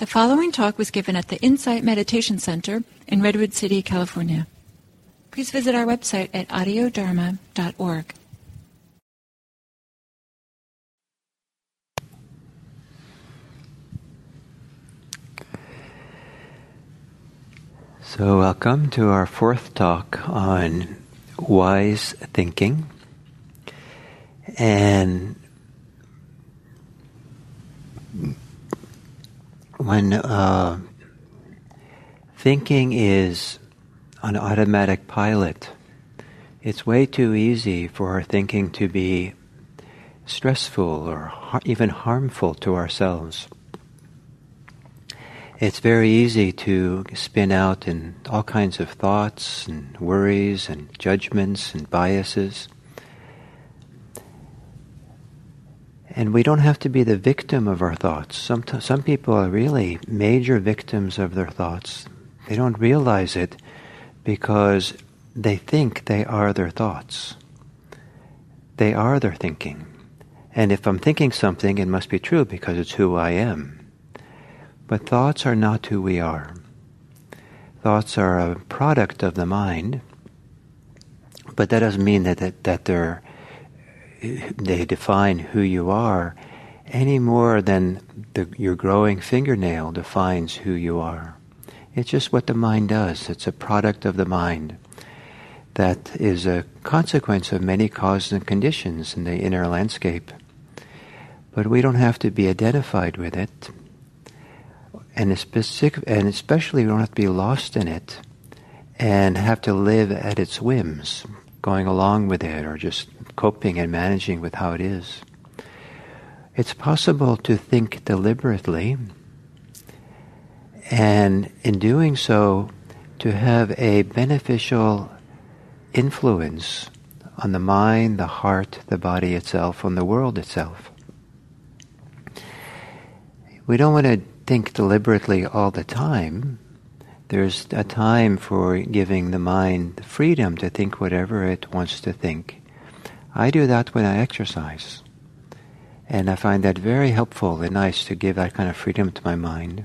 The following talk was given at the Insight Meditation Center in Redwood City, California. Please visit our website at audiodharma.org. So, welcome to our fourth talk on wise thinking. And when uh, thinking is an automatic pilot, it's way too easy for our thinking to be stressful or har- even harmful to ourselves. It's very easy to spin out in all kinds of thoughts and worries and judgments and biases. And we don't have to be the victim of our thoughts. Some, some people are really major victims of their thoughts. They don't realize it because they think they are their thoughts. They are their thinking. And if I'm thinking something, it must be true because it's who I am. But thoughts are not who we are. Thoughts are a product of the mind, but that doesn't mean that, that, that they're they define who you are any more than the, your growing fingernail defines who you are. It's just what the mind does. It's a product of the mind that is a consequence of many causes and conditions in the inner landscape. But we don't have to be identified with it. And, specific, and especially we don't have to be lost in it and have to live at its whims, going along with it or just coping and managing with how it is. It's possible to think deliberately, and in doing so, to have a beneficial influence on the mind, the heart, the body itself, on the world itself. We don't want to think deliberately all the time. There's a time for giving the mind the freedom to think whatever it wants to think. I do that when I exercise. And I find that very helpful and nice to give that kind of freedom to my mind.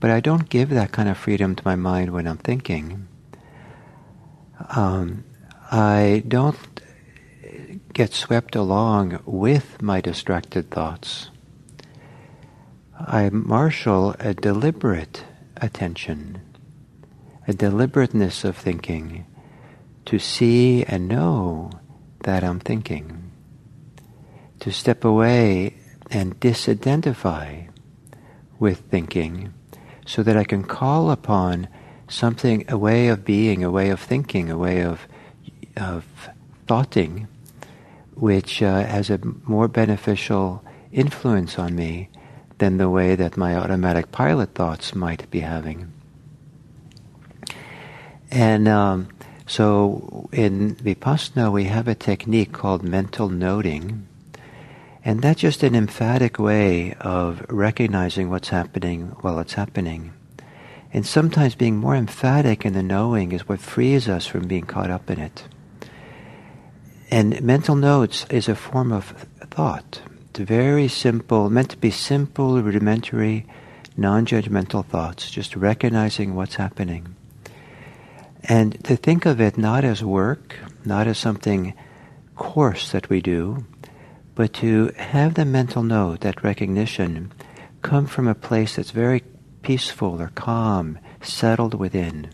But I don't give that kind of freedom to my mind when I'm thinking. Um, I don't get swept along with my distracted thoughts. I marshal a deliberate attention, a deliberateness of thinking, to see and know that I'm thinking. To step away and disidentify with thinking so that I can call upon something, a way of being, a way of thinking, a way of, of thoughting, which uh, has a more beneficial influence on me than the way that my automatic pilot thoughts might be having. And um, so in Vipassana, we have a technique called mental noting. And that's just an emphatic way of recognizing what's happening while it's happening. And sometimes being more emphatic in the knowing is what frees us from being caught up in it. And mental notes is a form of thought. It's very simple, meant to be simple, rudimentary, non judgmental thoughts, just recognizing what's happening. And to think of it not as work, not as something coarse that we do, but to have the mental note, that recognition, come from a place that's very peaceful or calm, settled within.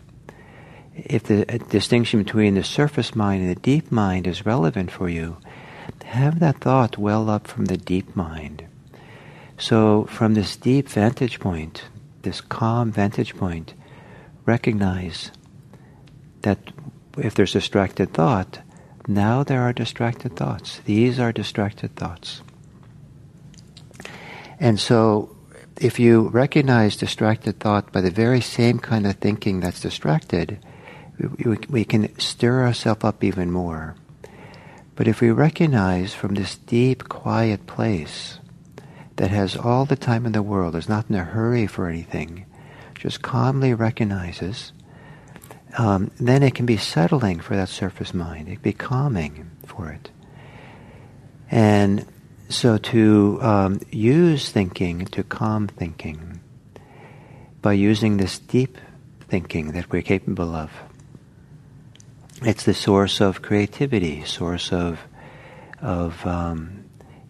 If the uh, distinction between the surface mind and the deep mind is relevant for you, have that thought well up from the deep mind. So, from this deep vantage point, this calm vantage point, recognize that if there's distracted thought, now there are distracted thoughts. These are distracted thoughts. And so, if you recognize distracted thought by the very same kind of thinking that's distracted, we, we can stir ourselves up even more. But if we recognize from this deep, quiet place that has all the time in the world, is not in a hurry for anything, just calmly recognizes um, then it can be settling for that surface mind. It can be calming for it. And so to um, use thinking to calm thinking, by using this deep thinking that we're capable of. It's the source of creativity, source of of um,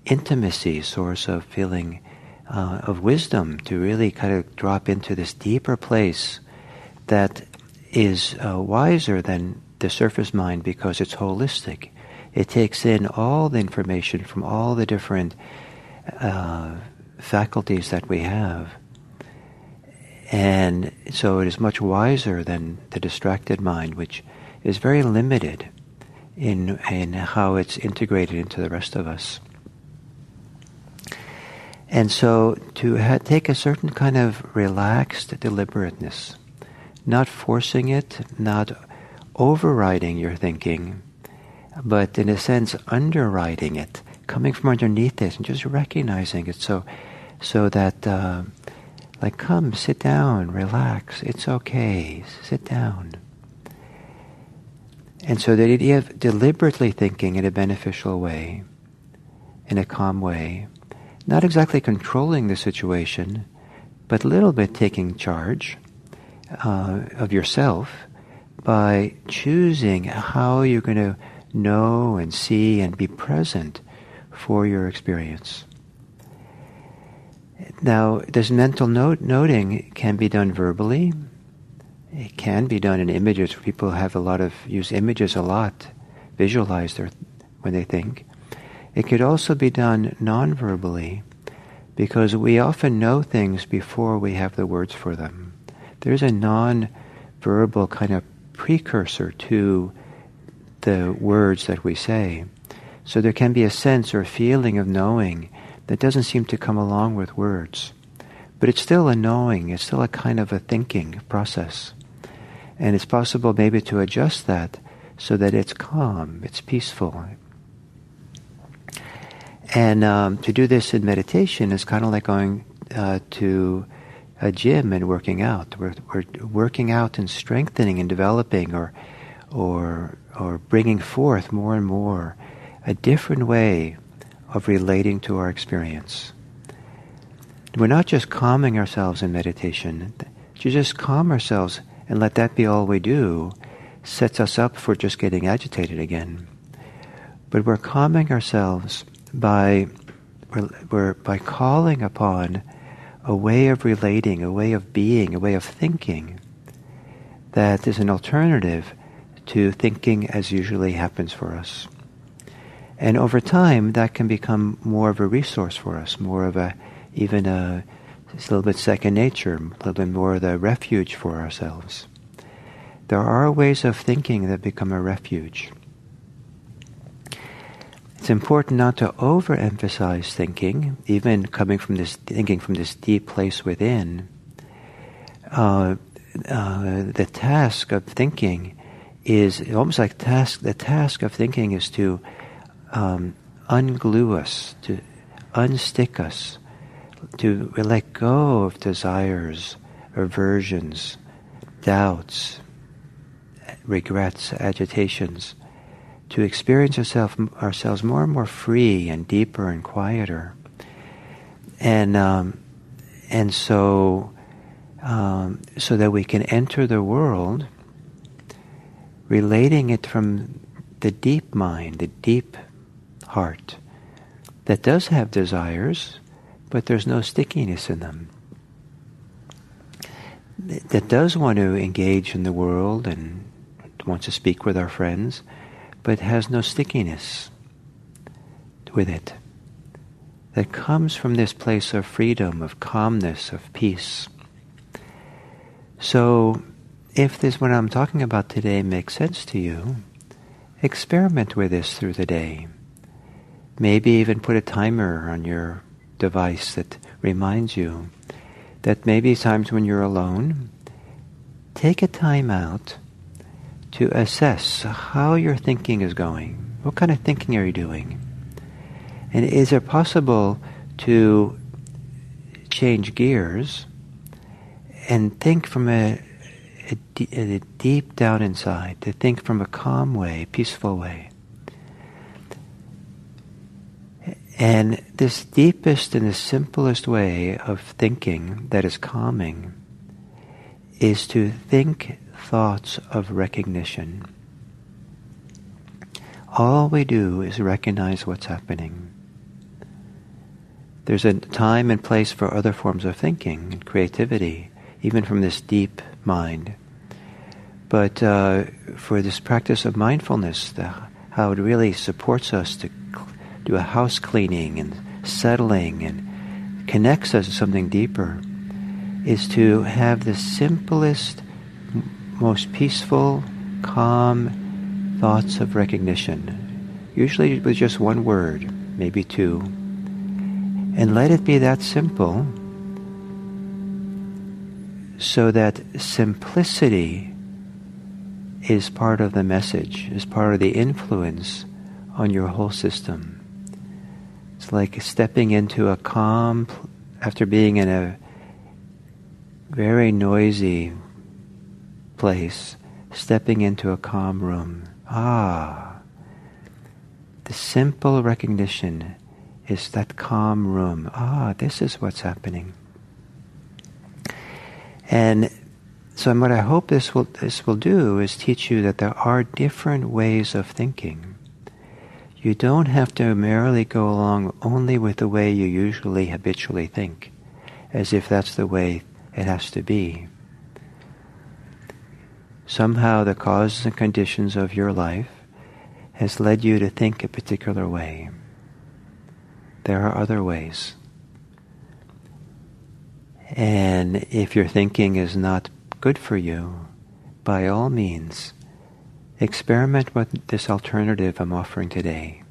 intimacy, source of feeling uh, of wisdom to really kind of drop into this deeper place that is uh, wiser than the surface mind because it's holistic. It takes in all the information from all the different uh, faculties that we have. And so it is much wiser than the distracted mind, which is very limited in, in how it's integrated into the rest of us. And so to ha- take a certain kind of relaxed deliberateness, not forcing it, not overriding your thinking, but in a sense underwriting it, coming from underneath it and just recognizing it. So, so that, uh, like, come, sit down, relax, it's okay, sit down. And so the idea of deliberately thinking in a beneficial way, in a calm way, not exactly controlling the situation, but a little bit taking charge uh, of yourself by choosing how you're going to know and see and be present for your experience. Now, this mental note noting can be done verbally. It can be done in images. People have a lot of use images a lot, visualize their when they think. It could also be done non-verbally, because we often know things before we have the words for them. There's a non-verbal kind of precursor to the words that we say. So there can be a sense or feeling of knowing that doesn't seem to come along with words. But it's still a knowing, it's still a kind of a thinking process. And it's possible maybe to adjust that so that it's calm, it's peaceful. And um, to do this in meditation is kind of like going uh, to a gym and working out. We're, we're working out and strengthening and developing or, or, or bringing forth more and more a different way of relating to our experience. We're not just calming ourselves in meditation. To just calm ourselves and let that be all we do sets us up for just getting agitated again. But we're calming ourselves by we're, we're by calling upon a way of relating, a way of being, a way of thinking that is an alternative to thinking as usually happens for us. And over time, that can become more of a resource for us, more of a, even a, a little bit second nature, a little bit more of the refuge for ourselves. There are ways of thinking that become a refuge. It's important not to overemphasize thinking, even coming from this thinking from this deep place within. Uh, uh, the task of thinking is almost like task. The task of thinking is to um, unglue us, to unstick us, to let go of desires, aversions, doubts, regrets, agitations, to experience ourself, ourselves more and more free and deeper and quieter. And, um, and so, um, so that we can enter the world relating it from the deep mind, the deep heart that does have desires, but there's no stickiness in them. That does want to engage in the world and wants to speak with our friends, but has no stickiness with it. That comes from this place of freedom, of calmness, of peace. So, if this, what I'm talking about today, makes sense to you, experiment with this through the day. Maybe even put a timer on your device that reminds you that maybe times when you're alone, take a time out to assess how your thinking is going. What kind of thinking are you doing? And is it possible to change gears and think from a, a, a, deep down inside, to think from a calm way, peaceful way? And this deepest and the simplest way of thinking that is calming is to think thoughts of recognition. All we do is recognize what's happening. There's a time and place for other forms of thinking and creativity, even from this deep mind. But uh, for this practice of mindfulness, the, how it really supports us to cl- do a house cleaning and settling and connects us to something deeper, is to have the simplest, most peaceful, calm thoughts of recognition, usually with just one word, maybe two, and let it be that simple so that simplicity is part of the message, is part of the influence on your whole system. It's like stepping into a calm, after being in a very noisy place, stepping into a calm room. Ah, the simple recognition is that calm room. Ah, this is what's happening. And so what I hope this will, this will do is teach you that there are different ways of thinking. You don't have to merely go along only with the way you usually habitually think, as if that's the way it has to be. Somehow the causes and conditions of your life has led you to think a particular way. There are other ways. And if your thinking is not good for you, by all means, experiment with this alternative I'm offering today.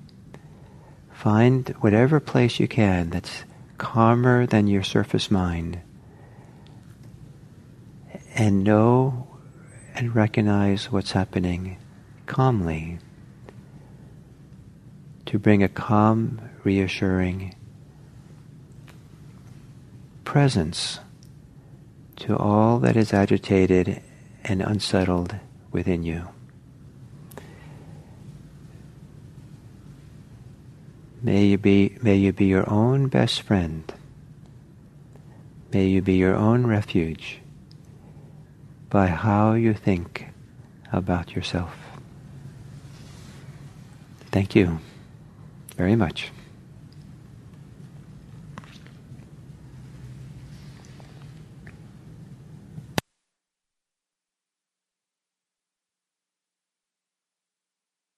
Find whatever place you can that's calmer than your surface mind and know and recognize what's happening calmly to bring a calm, reassuring presence to all that is agitated and unsettled within you. May you be, may you be your own best friend. May you be your own refuge by how you think about yourself. Thank you very much.